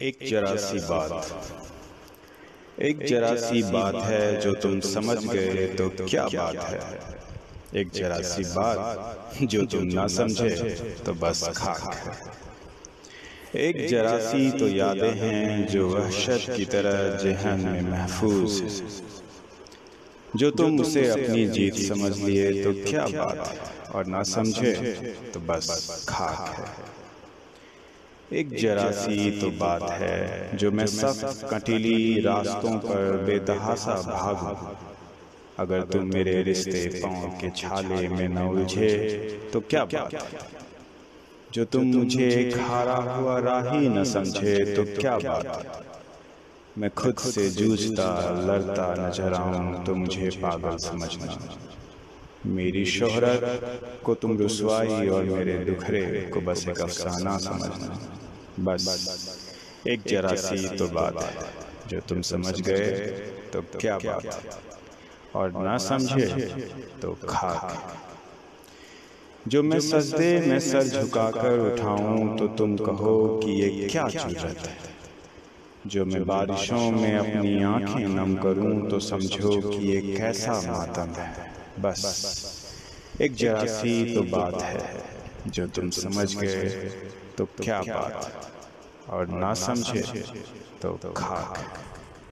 एक जरा सी बात। एक जरा सी बात है जो तुम समझ गए तो क्या बात है? एक जरा सी बात जो तुम ना समझे तो बस खाक है। एक जरा सी तो यादें हैं जो वहशत की तरह जहन में महफूज जो तुम उसे अपनी जीत समझ लिए तो क्या बात और ना समझे तो बस खाक है। एक जरा सी तो बात है जो मैं सब कटीली रास्तों पर बेतहासा भागू। अगर तुम मेरे रिश्ते पाँव के छाले में न उलझे तो क्या बात जो तुम मुझे खारा हुआ राही न समझे तो क्या बात मैं खुद से जूझता लड़ता नज़र आऊँ तो मुझे पागल समझना। मेरी शोहरत को तुम रुसवाई और मेरे दुखरे को बस एक अफसाना समझना। बस एक जरा सी तो बात है। जो तुम समझ गए तो क्या बात और ना समझे तो खाक जो मैं सजदे में सर झुकाकर उठाऊं तो तुम कहो कि ये क्या ज़रूरत है? जो मैं बारिशों में अपनी आँखें नम करूँ तो समझो कि ये कैसा मातम है। बस। एक जरा सी तो बात है जो तुम समझ गए। तो क्या बात और ना समझे तो खाक।